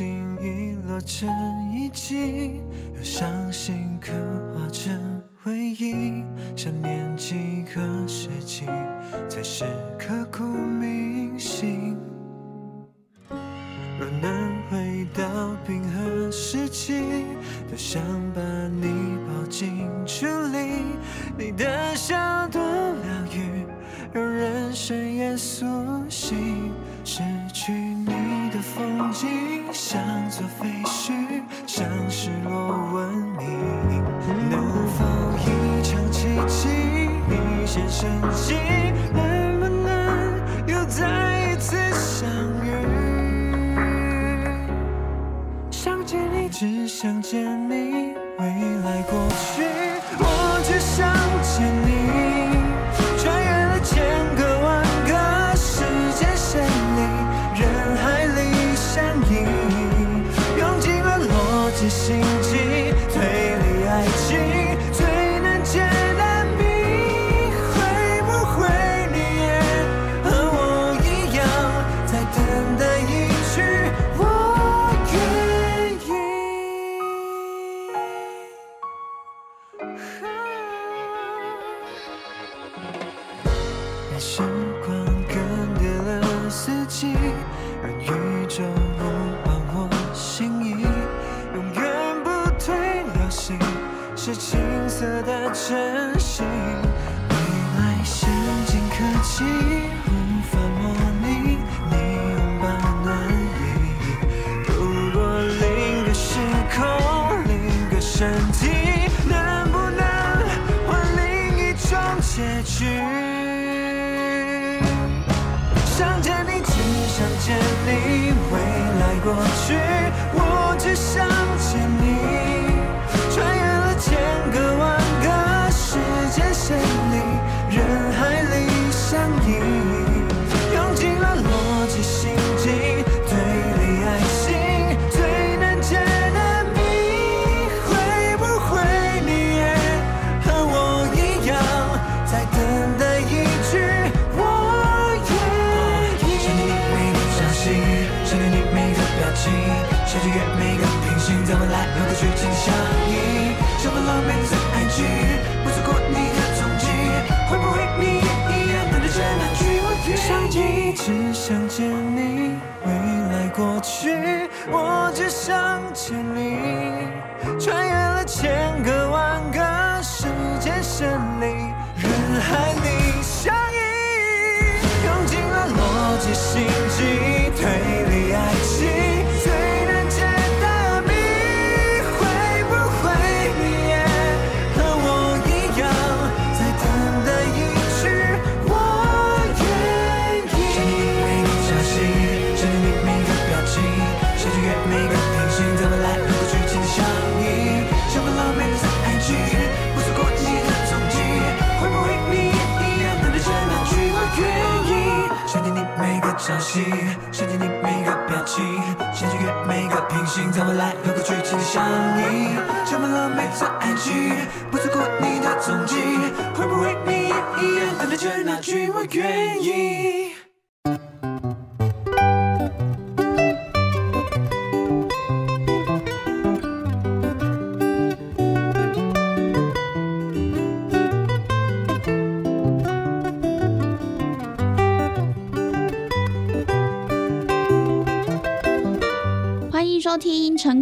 心已落成遗迹，要伤心刻画成回忆，想念几个世纪才是刻骨铭心。若能回到冰河时期，多想把你。想见你。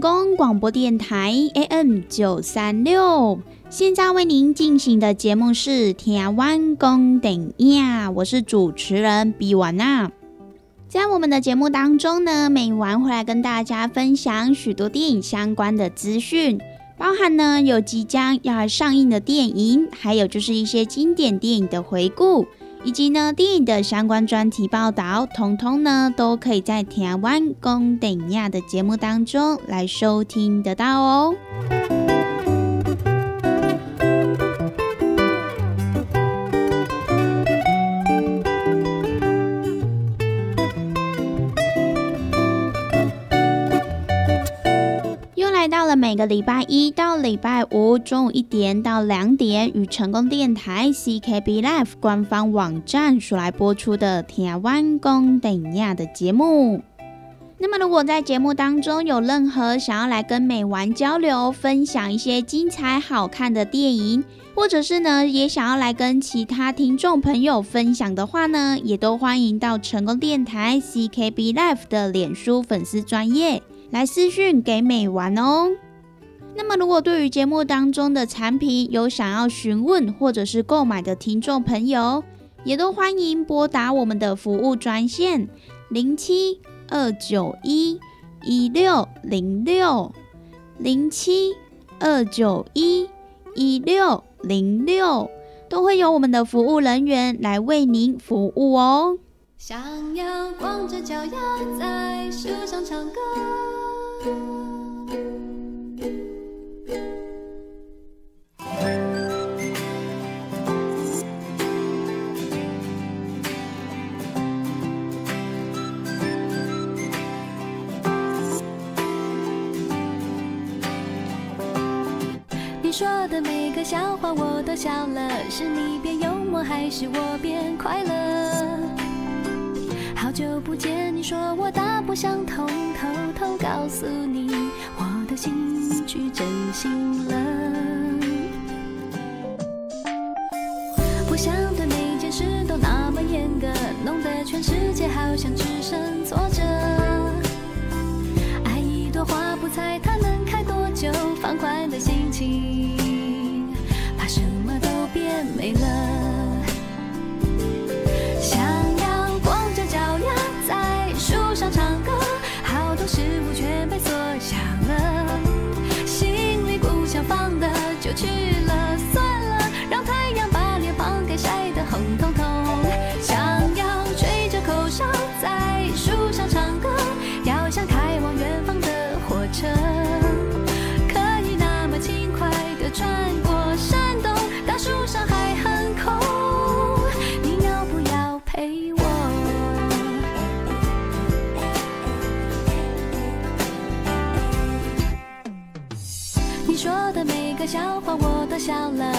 广播电台 am 九三六。现在为您进行的节目是天涯湾公顶呀我是主持人 b 瓦娜。在我们的节目当中呢每晚会来跟大家分享许多电影相关的资讯包含呢有即将要上映的电影还有就是一些经典电影的回顾。以及呢电影的相关专题报道通通呢都可以在台湾宫顶亚的节目当中来收听得到哦。了每个礼拜一到礼拜五中午一点到两点，与成功电台 CKB Life 官方网站所来播出的台湾公等亚的节目。那么，如果在节目当中有任何想要来跟美玩交流、分享一些精彩好看的电影，或者是呢，也想要来跟其他听众朋友分享的话呢，也都欢迎到成功电台 CKB Life 的脸书粉丝专业。来私讯给美玩哦。那么，如果对于节目当中的产品有想要询问或者是购买的听众朋友，也都欢迎拨打我们的服务专线零七。二九一一六零六零七二九一一六零六，都会有我们的服务人员来为您服务哦。想要光着脚丫在树上唱歌。你说的每个笑话我都笑了，是你变幽默还是我变快乐？好久不见，你说我大不相同，偷偷告诉你，我的心去整形了。不想对每件事都那么严格，弄得全世界好像只剩挫折。爱一朵花不猜它能开多久，放宽的心情。没了，去笑了，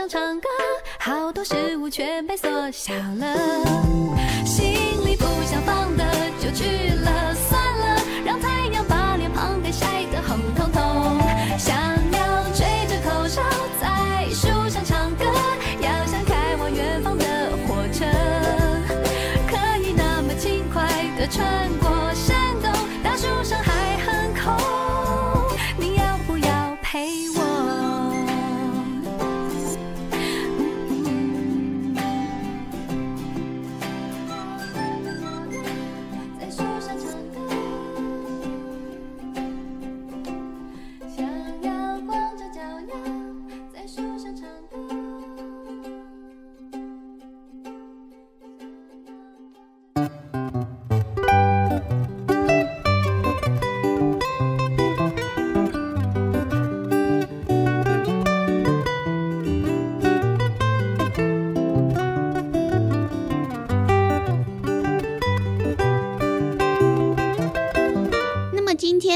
想唱歌，好多事物全被缩小了，心里不想放的就去了，算了，让太阳把脸庞给晒得红彤彤。想要吹着口哨在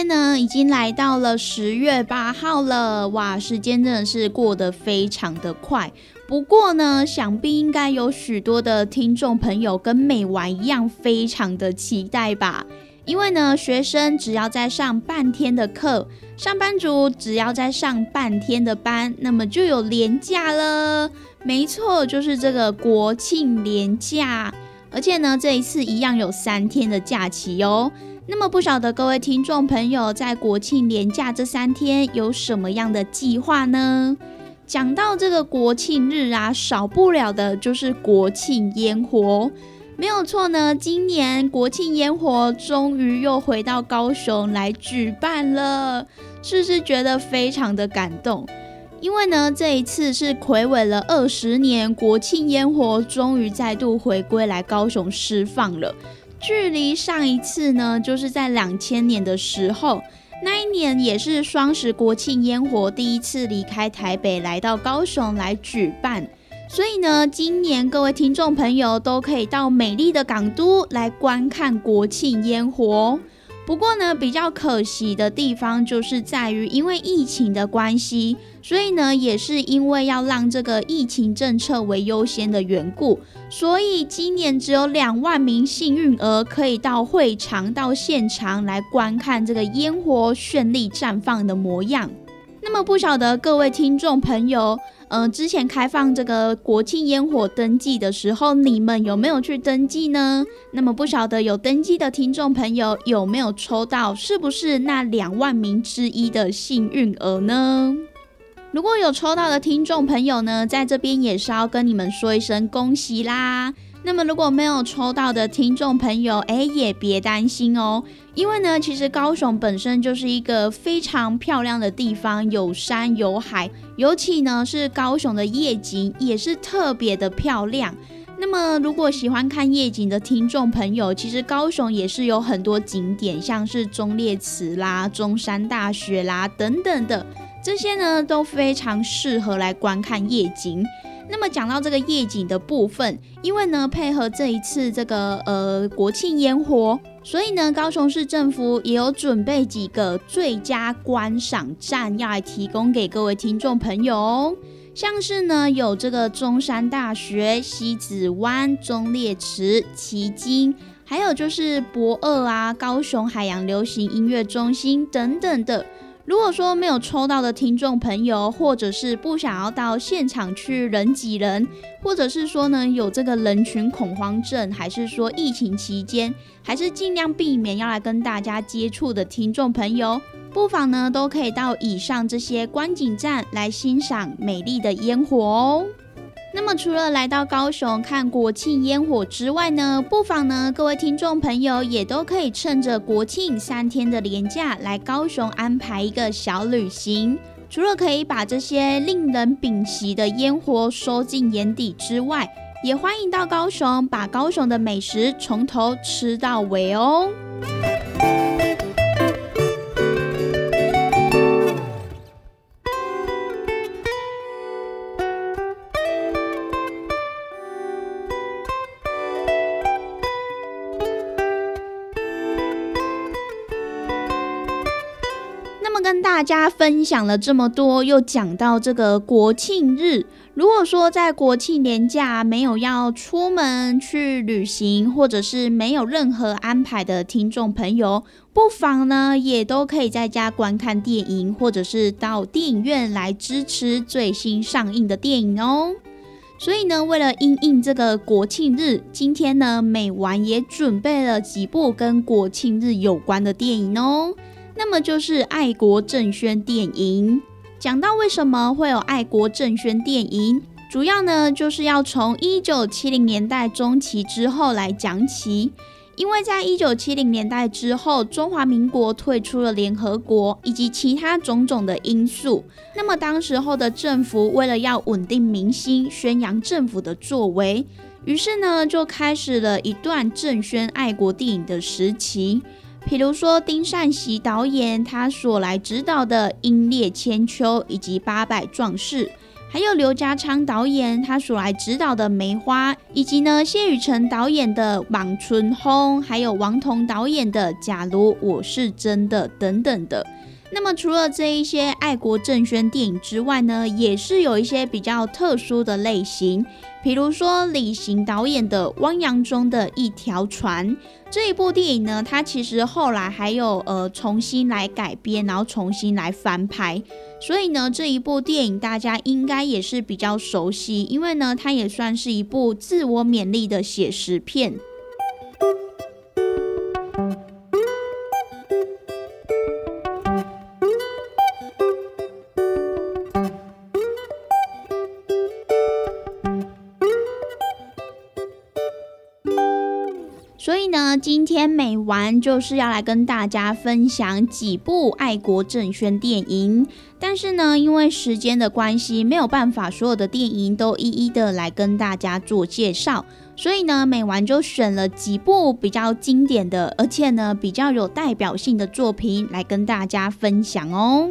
呢已经来到了十月八号了，哇，时间真的是过得非常的快。不过呢，想必应该有许多的听众朋友跟美完一样，非常的期待吧。因为呢，学生只要在上半天的课，上班族只要在上半天的班，那么就有年假了。没错，就是这个国庆年假，而且呢，这一次一样有三天的假期哦。那么不晓得各位听众朋友在国庆年假这三天有什么样的计划呢？讲到这个国庆日啊，少不了的就是国庆烟火。没有错呢，今年国庆烟火终于又回到高雄来举办了，是不是觉得非常的感动？因为呢，这一次是魁违了二十年，国庆烟火终于再度回归来高雄释放了。距离上一次呢，就是在两千年的时候，那一年也是双十国庆烟火第一次离开台北来到高雄来举办。所以呢，今年各位听众朋友都可以到美丽的港都来观看国庆烟火。不过呢，比较可惜的地方就是在于，因为疫情的关系，所以呢，也是因为要让这个疫情政策为优先的缘故，所以今年只有两万名幸运儿可以到会场、到现场来观看这个烟火绚丽绽放的模样。那么，不晓得各位听众朋友。嗯，之前开放这个国庆烟火登记的时候，你们有没有去登记呢？那么不晓得有登记的听众朋友有没有抽到，是不是那两万名之一的幸运儿呢？如果有抽到的听众朋友呢，在这边也是要跟你们说一声恭喜啦。那么如果没有抽到的听众朋友，哎，也别担心哦，因为呢，其实高雄本身就是一个非常漂亮的地方，有山有海，尤其呢是高雄的夜景也是特别的漂亮。那么如果喜欢看夜景的听众朋友，其实高雄也是有很多景点，像是中烈祠啦、中山大学啦等等的，这些呢都非常适合来观看夜景。那么讲到这个夜景的部分，因为呢配合这一次这个呃国庆烟火，所以呢高雄市政府也有准备几个最佳观赏站要来提供给各位听众朋友，像是呢有这个中山大学、西子湾、中烈池、旗津，还有就是博二啊、高雄海洋流行音乐中心等等的。如果说没有抽到的听众朋友，或者是不想要到现场去人挤人，或者是说呢有这个人群恐慌症，还是说疫情期间，还是尽量避免要来跟大家接触的听众朋友，不妨呢都可以到以上这些观景站来欣赏美丽的烟火哦。那么除了来到高雄看国庆烟火之外呢，不妨呢各位听众朋友也都可以趁着国庆三天的连假来高雄安排一个小旅行。除了可以把这些令人屏息的烟火收进眼底之外，也欢迎到高雄把高雄的美食从头吃到尾哦。跟大家分享了这么多，又讲到这个国庆日。如果说在国庆年假没有要出门去旅行，或者是没有任何安排的听众朋友，不妨呢也都可以在家观看电影，或者是到电影院来支持最新上映的电影哦。所以呢，为了应应这个国庆日，今天呢美完也准备了几部跟国庆日有关的电影哦。那么就是爱国正宣电影。讲到为什么会有爱国正宣电影，主要呢就是要从一九七零年代中期之后来讲起。因为在一九七零年代之后，中华民国退出了联合国，以及其他种种的因素。那么当时候的政府为了要稳定民心，宣扬政府的作为，于是呢就开始了一段正宣爱国电影的时期。比如说丁善玺导演他所来指导的《英烈千秋》以及《八百壮士》，还有刘家昌导演他所来指导的《梅花》，以及呢谢雨辰导演的《莽春轰》，还有王彤导演的《假如我是真的》等等的。那么除了这一些爱国正宣电影之外呢，也是有一些比较特殊的类型，比如说李行导演的《汪洋中的一条船》这一部电影呢，它其实后来还有呃重新来改编，然后重新来翻拍，所以呢这一部电影大家应该也是比较熟悉，因为呢它也算是一部自我勉励的写实片。今天美完就是要来跟大家分享几部爱国正宣电影。但是呢，因为时间的关系，没有办法所有的电影都一一的来跟大家做介绍。所以呢，美完就选了几部比较经典的，而且呢比较有代表性的作品来跟大家分享哦。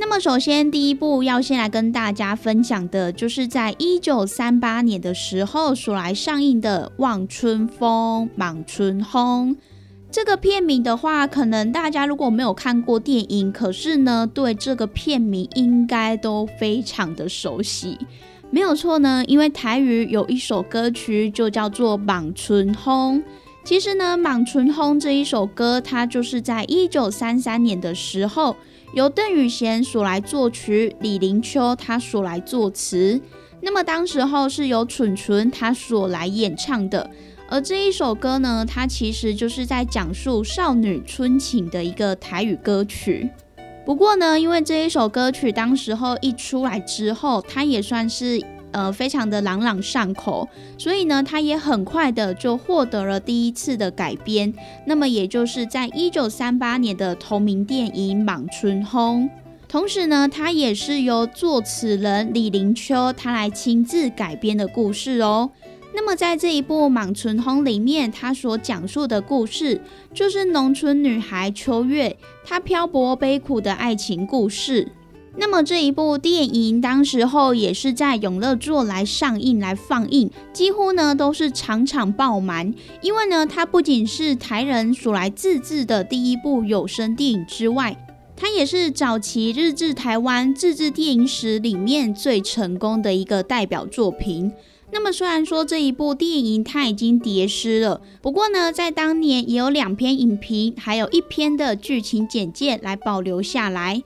那么，首先第一步要先来跟大家分享的，就是在一九三八年的时候所来上映的《望春风》《莽春风》这个片名的话，可能大家如果没有看过电影，可是呢，对这个片名应该都非常的熟悉。没有错呢，因为台语有一首歌曲就叫做《莽春风》。其实呢，《莽春风》这一首歌，它就是在一九三三年的时候。由邓宇贤所来作曲，李林秋他所来作词。那么当时候是由蠢蠢他所来演唱的。而这一首歌呢，它其实就是在讲述少女春情的一个台语歌曲。不过呢，因为这一首歌曲当时候一出来之后，它也算是。呃，非常的朗朗上口，所以呢，他也很快的就获得了第一次的改编。那么，也就是在一九三八年的同名电影《莽春风》，同时呢，它也是由作词人李林秋他来亲自改编的故事哦。那么，在这一部《莽春风》里面，他所讲述的故事就是农村女孩秋月她漂泊悲苦的爱情故事。那么这一部电影当时候也是在永乐座来上映来放映，几乎呢都是场场爆满。因为呢，它不仅是台人所来自制的第一部有声电影之外，它也是早期日治台湾自制电影史里面最成功的一个代表作品。那么虽然说这一部电影它已经跌失了，不过呢，在当年也有两篇影评，还有一篇的剧情简介来保留下来。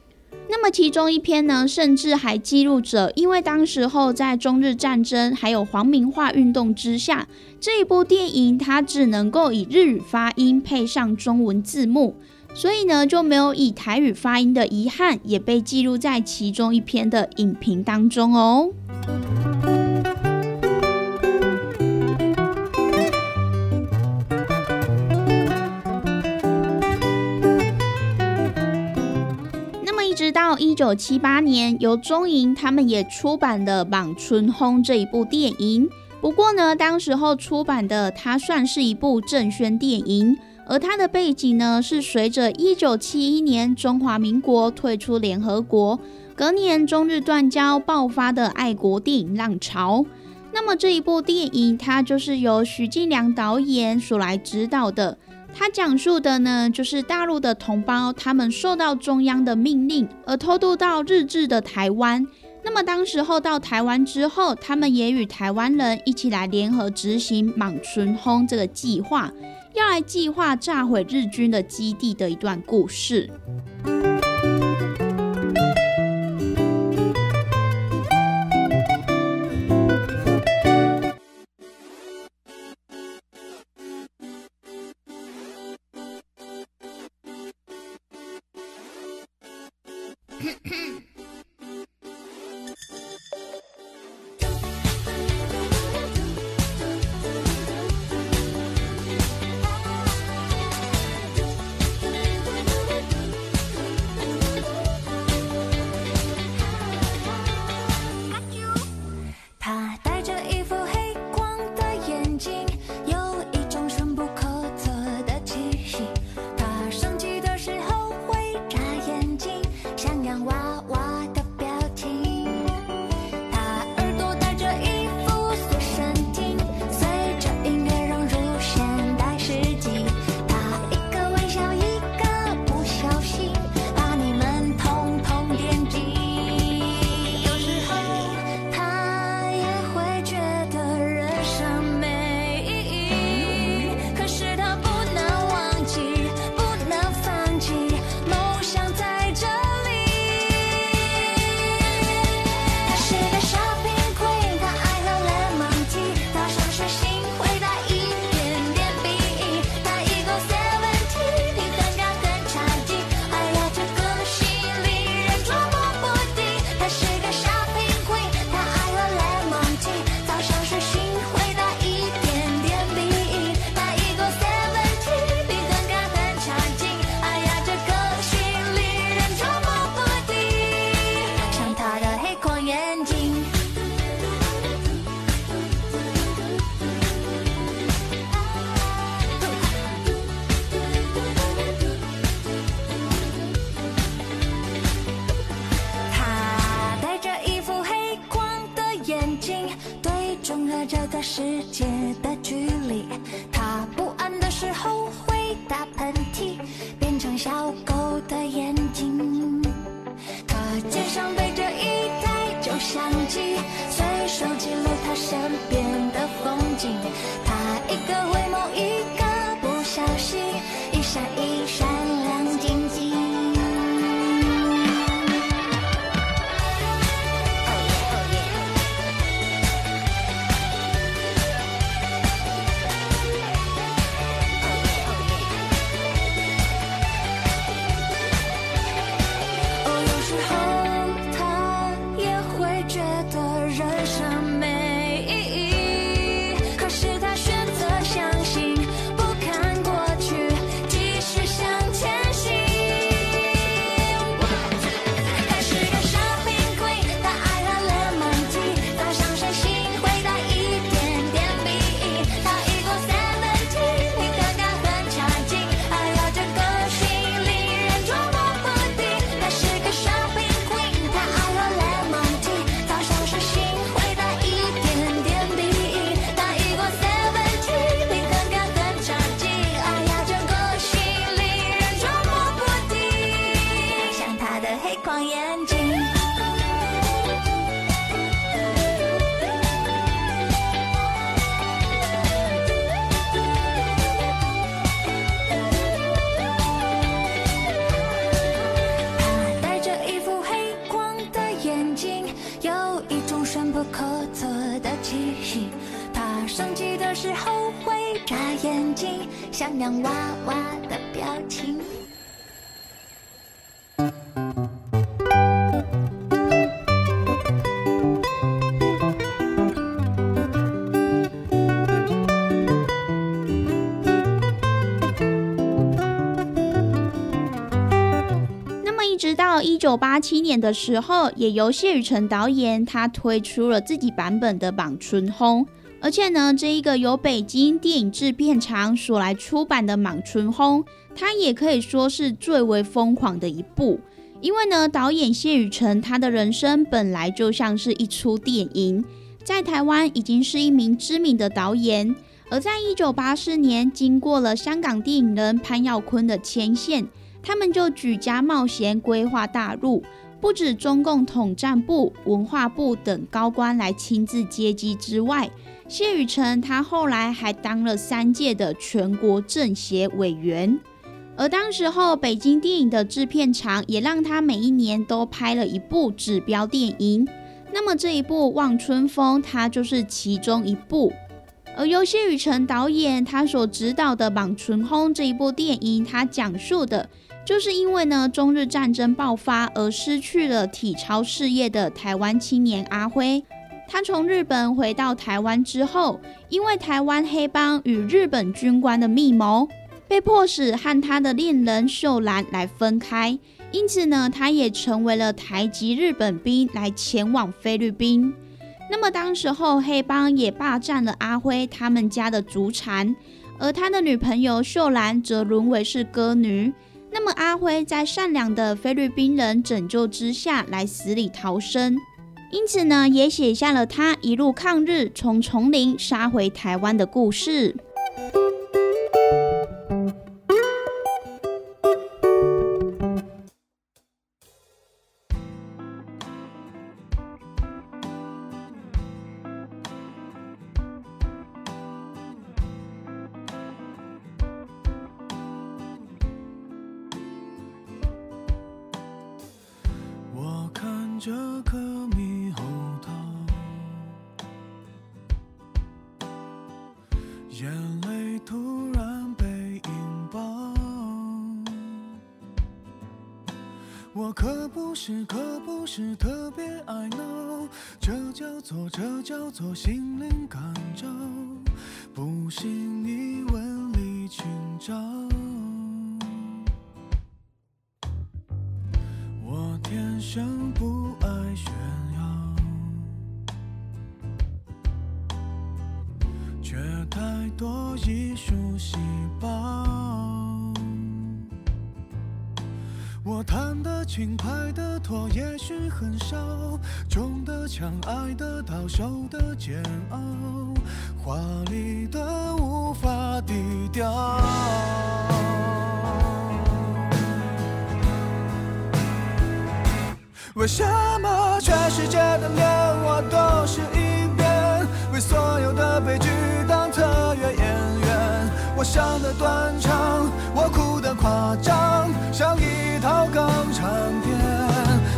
那么其中一篇呢，甚至还记录着，因为当时候在中日战争还有皇民化运动之下，这一部电影它只能够以日语发音配上中文字幕，所以呢就没有以台语发音的遗憾，也被记录在其中一篇的影评当中哦。到一九七八年，由中影他们也出版的《莽春轰》这一部电影。不过呢，当时候出版的它算是一部正宣电影，而它的背景呢是随着一九七一年中华民国退出联合国，隔年中日断交爆发的爱国电影浪潮。那么这一部电影，它就是由徐敬良导演所来指导的。他讲述的呢，就是大陆的同胞，他们受到中央的命令而偷渡到日治的台湾。那么当时候到台湾之后，他们也与台湾人一起来联合执行“莽春轰”这个计划，要来计划炸毁日军的基地的一段故事。九八七年的时候，也由谢雨辰导演他推出了自己版本的《莽春轰》，而且呢，这一个由北京电影制片厂所来出版的《莽春轰》，它也可以说是最为疯狂的一部。因为呢，导演谢雨辰他的人生本来就像是一出电影，在台湾已经是一名知名的导演，而在一九八四年，经过了香港电影人潘耀坤的牵线。他们就举家冒险规划大陆，不止中共统战部、文化部等高官来亲自接机之外，谢雨辰他后来还当了三届的全国政协委员。而当时候北京电影的制片厂也让他每一年都拍了一部指标电影，那么这一部《望春风》它就是其中一部。而由谢雨辰导演他所执导的《莽春轰》这一部电影，它讲述的就是因为呢中日战争爆发而失去了体操事业的台湾青年阿辉，他从日本回到台湾之后，因为台湾黑帮与日本军官的密谋，被迫使和他的恋人秀兰来分开，因此呢，他也成为了台籍日本兵来前往菲律宾。那么当时候黑帮也霸占了阿辉他们家的祖产，而他的女朋友秀兰则沦为是歌女。那么阿辉在善良的菲律宾人拯救之下来死里逃生，因此呢，也写下了他一路抗日从丛林杀回台湾的故事。生不爱炫耀，却太多艺术细胞。我弹得轻，快得拖，也许很少，中的枪，爱得到，受的煎熬，华丽的无法低调。为什么全世界的脸我都是一遍？为所有的悲剧当特约演员？我想的断肠，我哭的夸张，像一套港产片。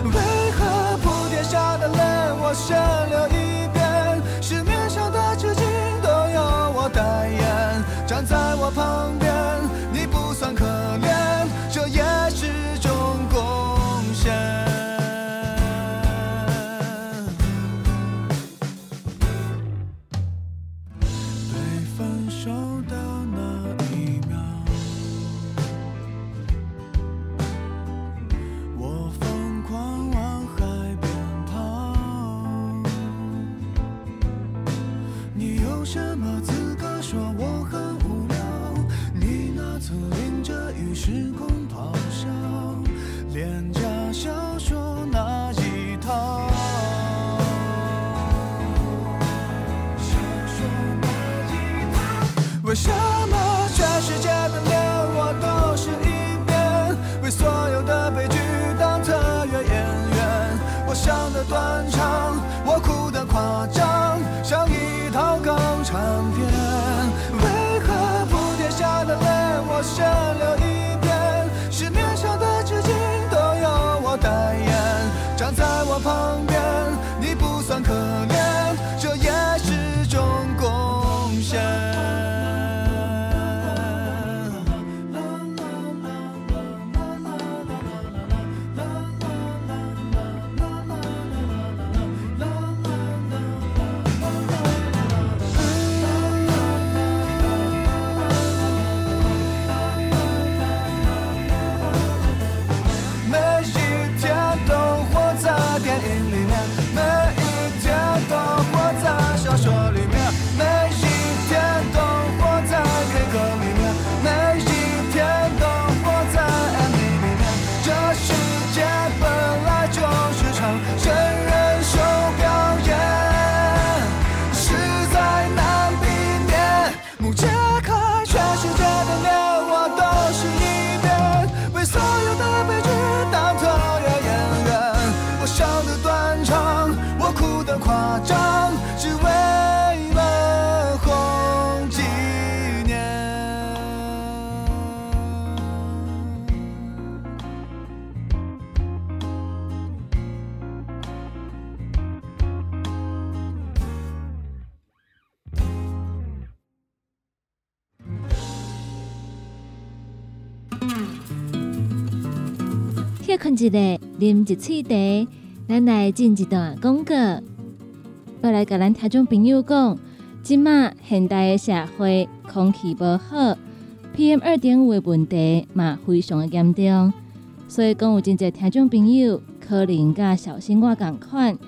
为何铺天下的泪我先流一遍？市面上的纸巾都由我代言，站在我旁边，为什么全世界的脸我都是一遍？为所有的悲剧当特约演员？我想的断肠，歇困一下，啉一喙茶，咱来进一段广告。要来甲咱听众朋友讲，即马现代的社会空气无好，PM 二点五的问题嘛非常的严重，所以讲有真侪听众朋友可能甲小新我共款，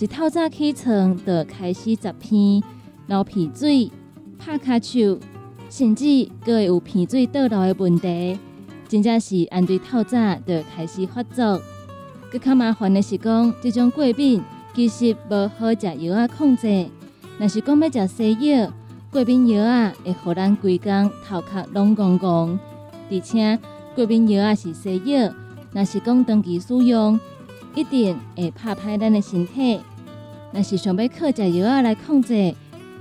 一透早起床就开始十片流鼻水、拍卡手，甚至佫会有鼻水倒流的问题。真正是按对透早就开始发作。更较麻烦的是讲，这种过敏其实无好食药啊控制。若是讲要食西药，过敏药啊会互咱规工头壳拢戆戆，而且过敏药啊是西药，若是讲长期使用，一定会拍歹咱的身体。若是想要靠食药啊来控制，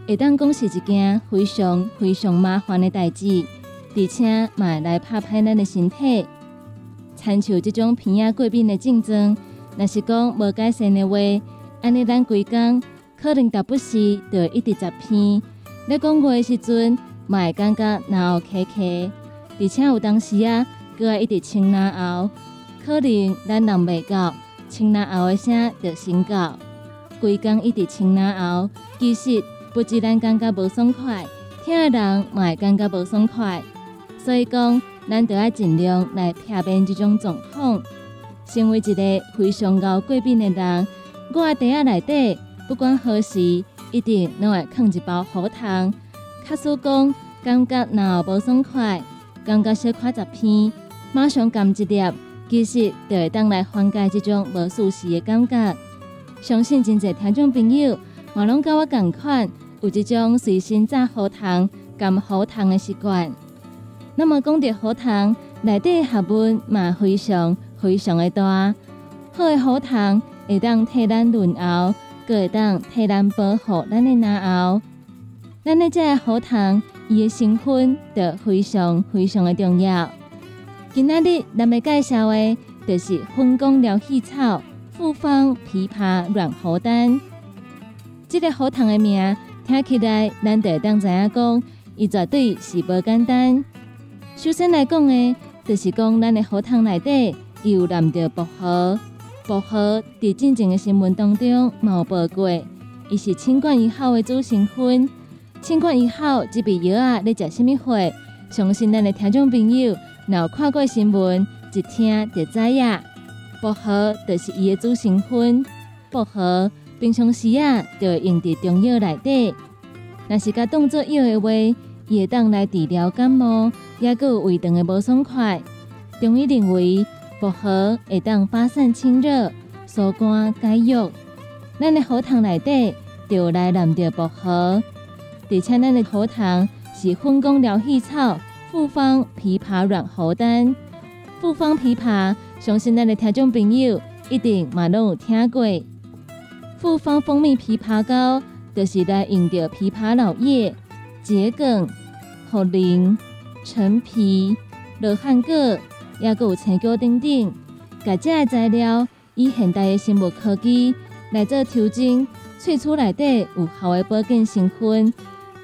会当讲是一件非常非常麻烦的代志。而且嘛会来拍歹咱的身体。参像即种鼻仔过敏的症状，若是讲无改善的话，安尼咱规工可能达不时就一直十片。咧讲话的时阵，嘛会感觉脑壳壳，而且有当时啊，佮爱一直清脑喉，可能咱人袂到，清脑喉的声就先到。规工一直清脑喉，其实不止咱感觉无爽快，听的人嘛会感觉无爽快。所以讲，咱就要尽量来避免这种状况。身为一个非常熬过敏的人，我的袋仔内底不管何时，一定拢会放一包好糖。假使讲感觉脑无爽快，感觉小可十片，马上含一粒，其实就会当来缓解即种无舒适的感觉。相信真侪听众朋友我拢甲我共款，有即种随身带喉糖、含喉糖的习惯。那么讲到喉糖，内底的学问嘛非常非常的大。好的喉糖会当替咱润喉，佮会当替咱保护咱的牙喉。咱的这个喉糖，伊的成分就非常非常的重要。今仔日咱要介绍的，就是分工疗气草复方枇杷软喉丹。这个喉糖的名听起来，咱就会当知影讲，伊绝对是无简单。首先来讲的，就是讲咱的荷塘内底伊有含着薄荷。薄荷伫进前的新闻当中嘛有报过，伊是清冠一号的主成分。清冠一号这味药啊，咧食什么货？相信咱的听众朋友，若有看过新闻，一听就知影。薄荷就是伊的主成分。薄荷平常时啊，就会用伫中药内底。若是甲当做药的话，也当来治疗感冒，也佮有胃肠的无爽快。中医认为。薄荷会当发散清热、疏肝解郁。咱的喉糖内底就来含着薄荷，而且咱的喉糖是分工疗气草复方枇杷软喉丹。复方枇杷，相信咱的听众朋友一定嘛拢有听过。复方蜂蜜枇杷膏，就是来用着枇杷老叶、桔梗、茯苓、陈皮、罗汉果。也有青椒等等，甲这个材料以现代的生物科技来做调整，萃取内底有效的保健成分，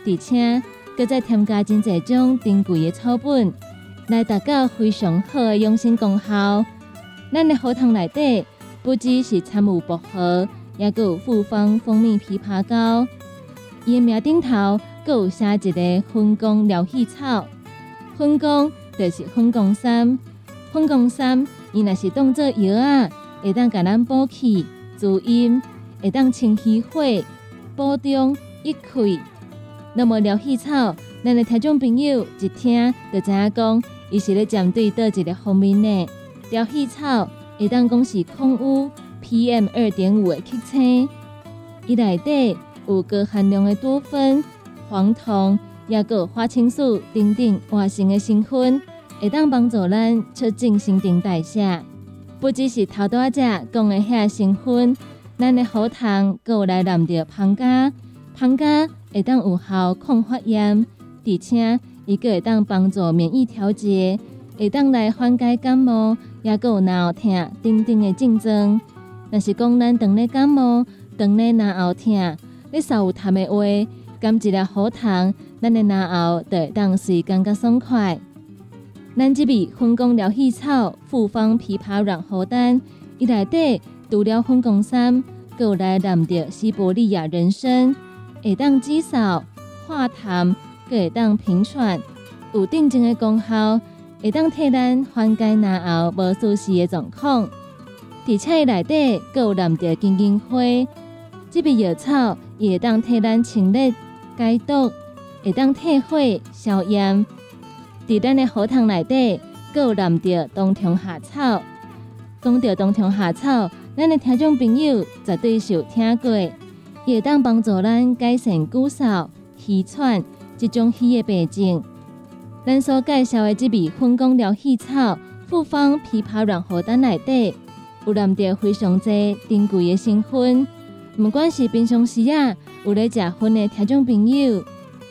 而且搁再添加真侪种珍贵的草本，来达到非常好的养生功效。咱的荷塘内底不只是掺有薄荷，也有复方蜂蜜枇杷膏，伊的名顶头搁有写一个分工疗气草，分工就是分工三。分工三，伊若是当做药啊，会当甲咱补气、滋阴，会当清虚火、补中益气。那么疗气草，咱的听众朋友一听就知影讲，伊是咧针对倒一个方面呢？疗气草会当讲是空污 PM 二点五的吸清，伊内底有高含量的多酚、黄酮，也有花青素等等活性的成分。会当帮助咱促进新陈代谢，不只是头多只讲的遐成分，咱的喉糖有来含着胖加，胖加会当有效抗发炎，而且伊个会当帮助免疫调节，会当来缓解感冒，也有脑疼等等的症状。若是讲咱长咧感冒，长咧脑后疼，你稍有痰的话，甘一粒喉糖，咱的脑后会当时感觉爽快。咱这边分工疗气草复方枇杷软喉丹，伊内底除了分工三，有来含着西伯利亚人参，会当止嗽、化痰，会当平喘，有定静的功效，会当替咱缓解牙后无舒适的状况。而且伊内底有含着金银花，这边药草也会当替咱清热解毒，会当退火消炎。伫咱的喉糖内底，有含着冬虫夏草。讲到冬虫夏草，咱的听众朋友绝对是有听过，伊会当帮助咱改善骨嗽、气喘这种虚的病症。咱所介绍的这味分工疗气草复方枇杷软喉丹内底，有含着非常多珍贵的成分。不管是平常时啊有咧食薰的听众朋友，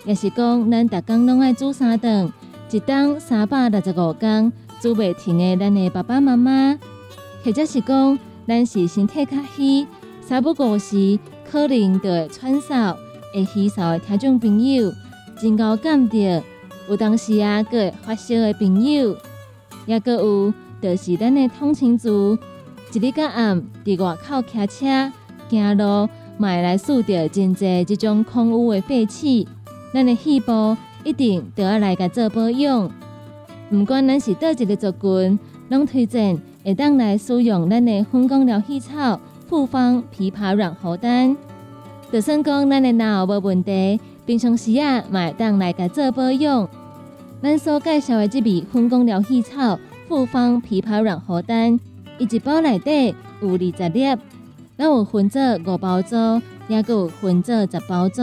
也是讲咱逐工拢爱煮三顿。一当三百六十五天煮袂停的，咱的爸爸妈妈，或者是讲咱是身体较虚，三不五时可能就会喘嗽、会虚嗽的听众朋友，真够感着有当时啊，个会发烧的朋友，也个有就是咱的通勤族，一日到暗伫外口骑车、行路，买来受着真济即种空污的废气，咱的细胞。一定都要来个做保养，不管咱是倒一个族群，拢推荐会当来使用咱的分光疗气草复方枇杷软喉丹。就算讲咱的脑无问题，平常时啊，嘛会当来个做保养。咱所介绍的这味分光疗气草复方枇杷软荷丹，一包内底有二十粒，咱有分做五包组，也佮有分做十包组。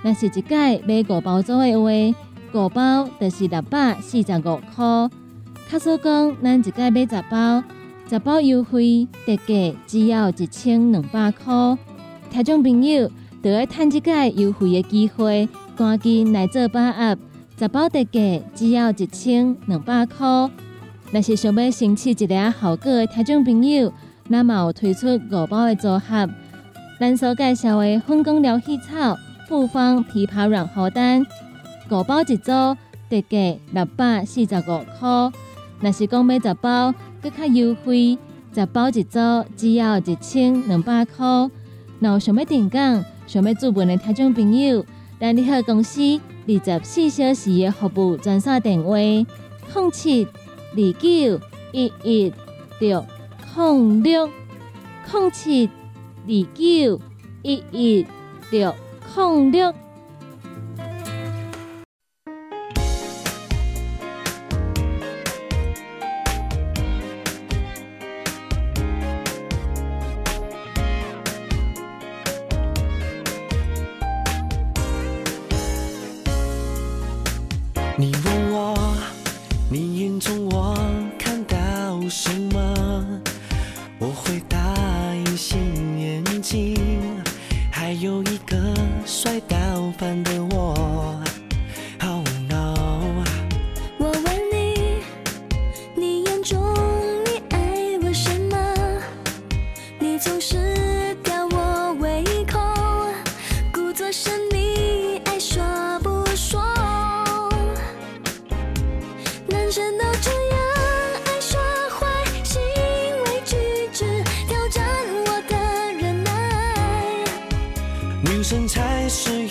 若是一届买五包组的话，五包就是六百四十五块。卡说讲，咱一届买十包，十包优惠特价只要一千两百块。听众朋友，就要趁即届优惠的机会，赶紧来做把握。十包特价只要一千两百块。若是想要申请一个效果的听众朋友，咱嘛有推出五包的组合。咱所介绍的粉光疗气草、复方枇杷软荷丹，五包一组，特价六百四十五块。若是讲买十包，更较优惠，十包一组只要一千两百块。若有想要订购、想要注文的听众朋友，咱利好公司二十四小时的服务专线电话：零七二九一一六空六空七二九一一六空六。你，爱说不说。男生都这样，爱耍坏，行为举止挑战我的忍耐。女生才是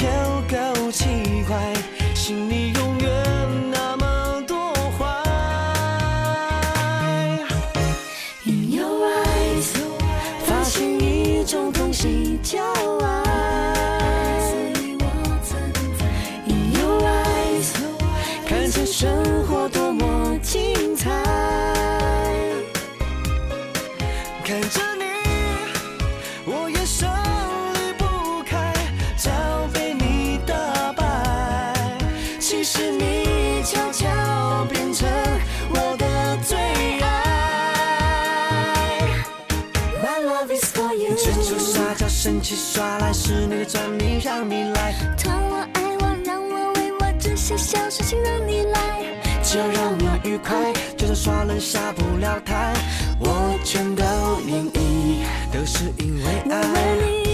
下不了台，我全都愿意，都是因为我问爱。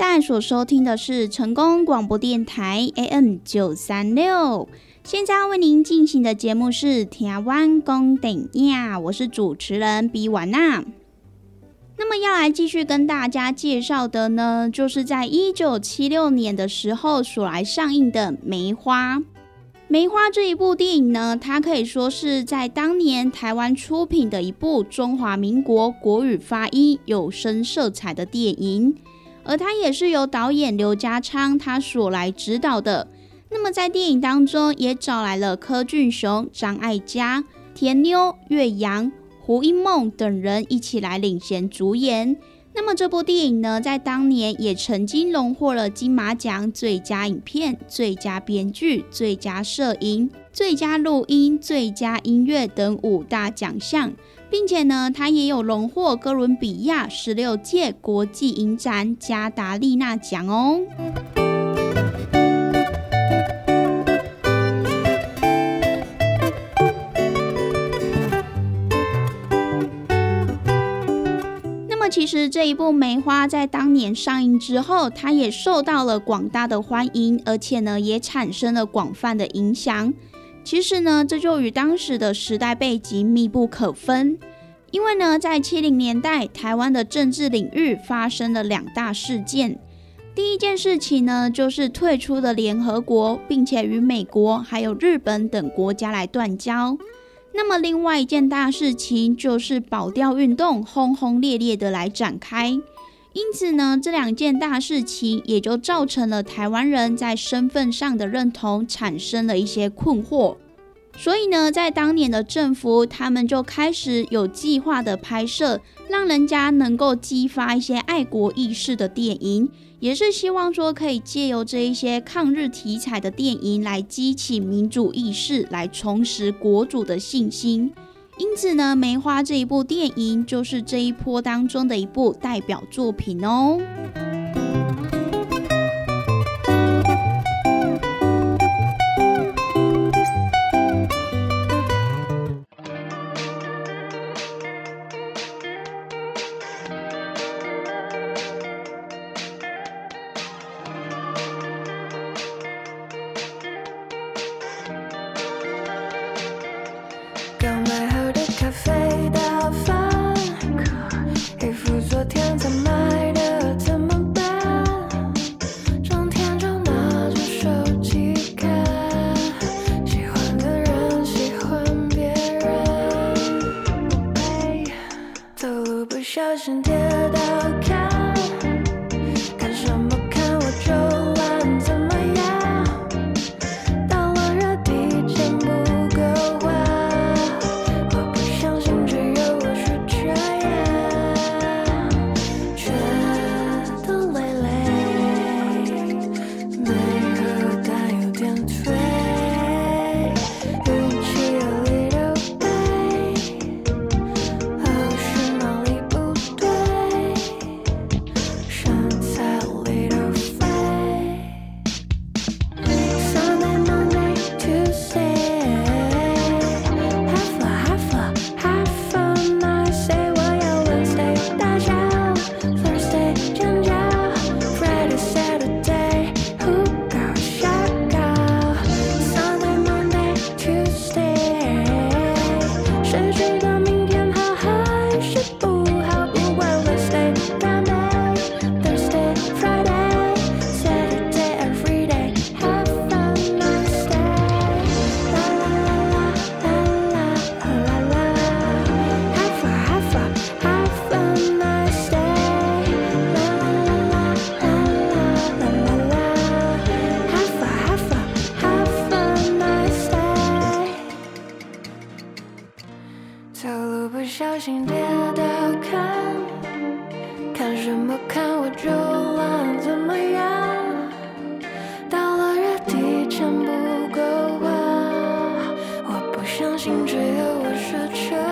在所收听的是成功广播电台 AM 九三六，现在为您进行的节目是《台湾公等亚》，我是主持人比婉娜。那么要来继续跟大家介绍的呢，就是在一九七六年的时候所来上映的《梅花》。《梅花》这一部电影呢，它可以说是在当年台湾出品的一部中华民国国语发音有声色彩的电影。而它也是由导演刘家昌他所来指导的。那么在电影当中也找来了柯俊雄、张艾嘉、田妞、岳阳、胡因梦等人一起来领衔主演。那么这部电影呢，在当年也曾经荣获了金马奖最佳影片、最佳编剧、最佳摄影、最佳录音、最佳音乐等五大奖项。并且呢，他也有荣获哥伦比亚十六届国际影展加达利纳奖哦。那么，其实这一部《梅花》在当年上映之后，它也受到了广大的欢迎，而且呢，也产生了广泛的影响。其实呢，这就与当时的时代背景密不可分。因为呢，在七零年代，台湾的政治领域发生了两大事件。第一件事情呢，就是退出了联合国，并且与美国还有日本等国家来断交。那么，另外一件大事情就是保钓运动轰轰烈烈的来展开。因此呢，这两件大事情也就造成了台湾人在身份上的认同产生了一些困惑。所以呢，在当年的政府，他们就开始有计划的拍摄，让人家能够激发一些爱国意识的电影，也是希望说可以借由这一些抗日题材的电影来激起民主意识，来重拾国主的信心。因此呢，《梅花》这一部电影就是这一波当中的一部代表作品哦。身边只有我奢求。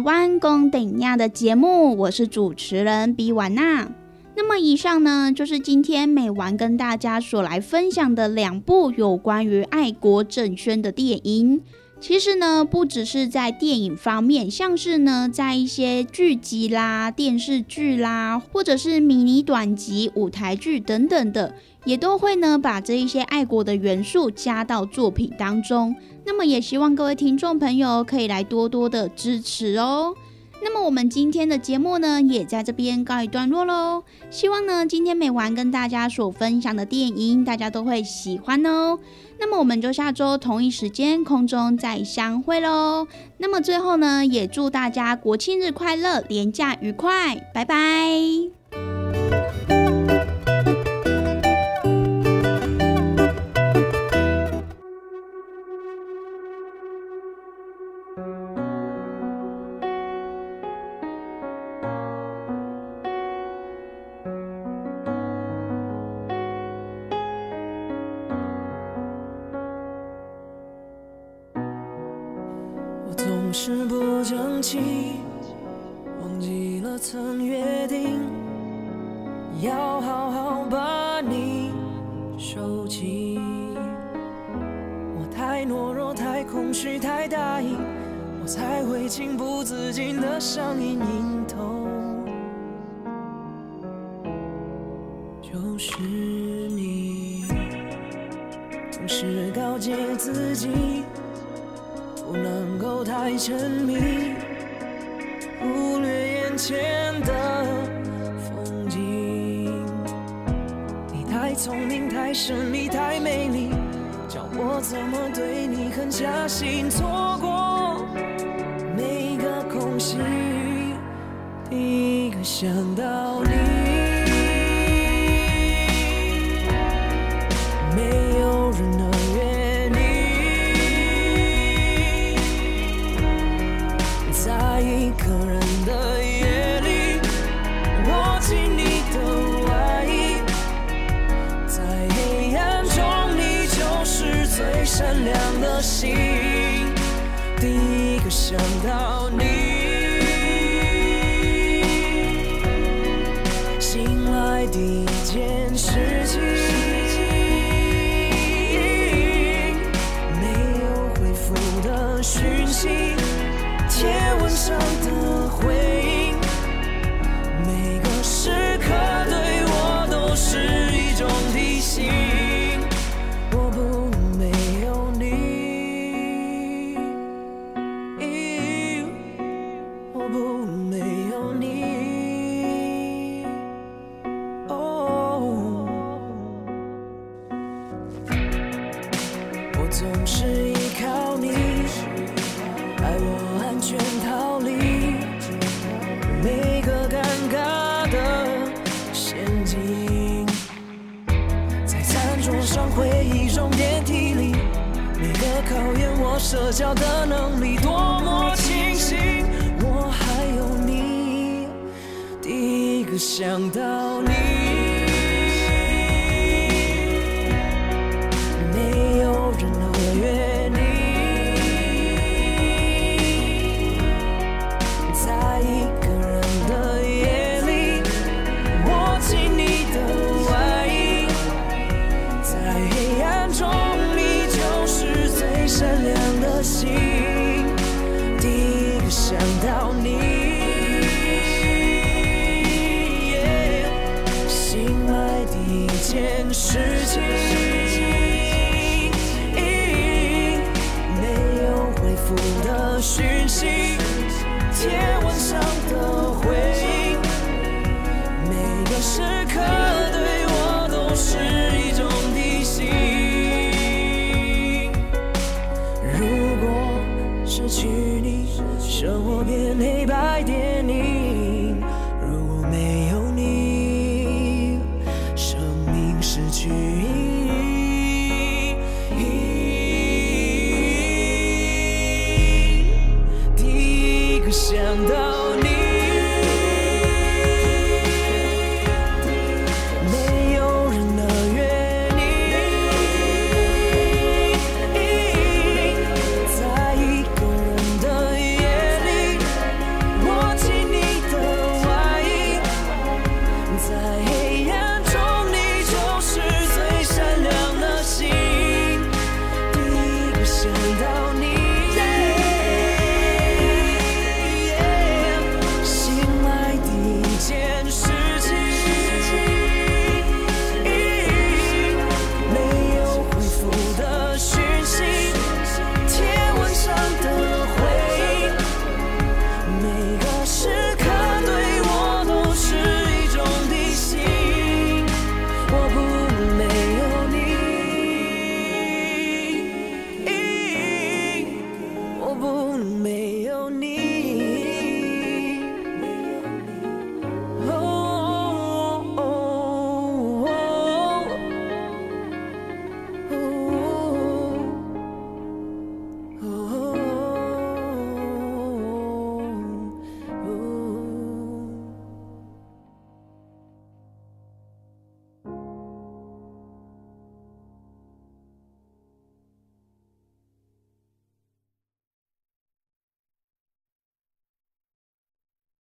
听完工等亚的节目，我是主持人比婉娜。那么以上呢，就是今天美完跟大家所来分享的两部有关于爱国政宣的电影。其实呢，不只是在电影方面，像是呢，在一些剧集啦、电视剧啦，或者是迷你短集、舞台剧等等的，也都会呢把这一些爱国的元素加到作品当中。那么也希望各位听众朋友可以来多多的支持哦。那么我们今天的节目呢，也在这边告一段落喽。希望呢，今天每晚跟大家所分享的电影，大家都会喜欢哦。那么我们就下周同一时间空中再相会喽。那么最后呢，也祝大家国庆日快乐，连假愉快，拜拜。总是不争气，忘记了曾约定，要好好把你收起。我太懦弱，太空虚，太大意，我才会情不自禁的上瘾心？错过每个空隙，一个想到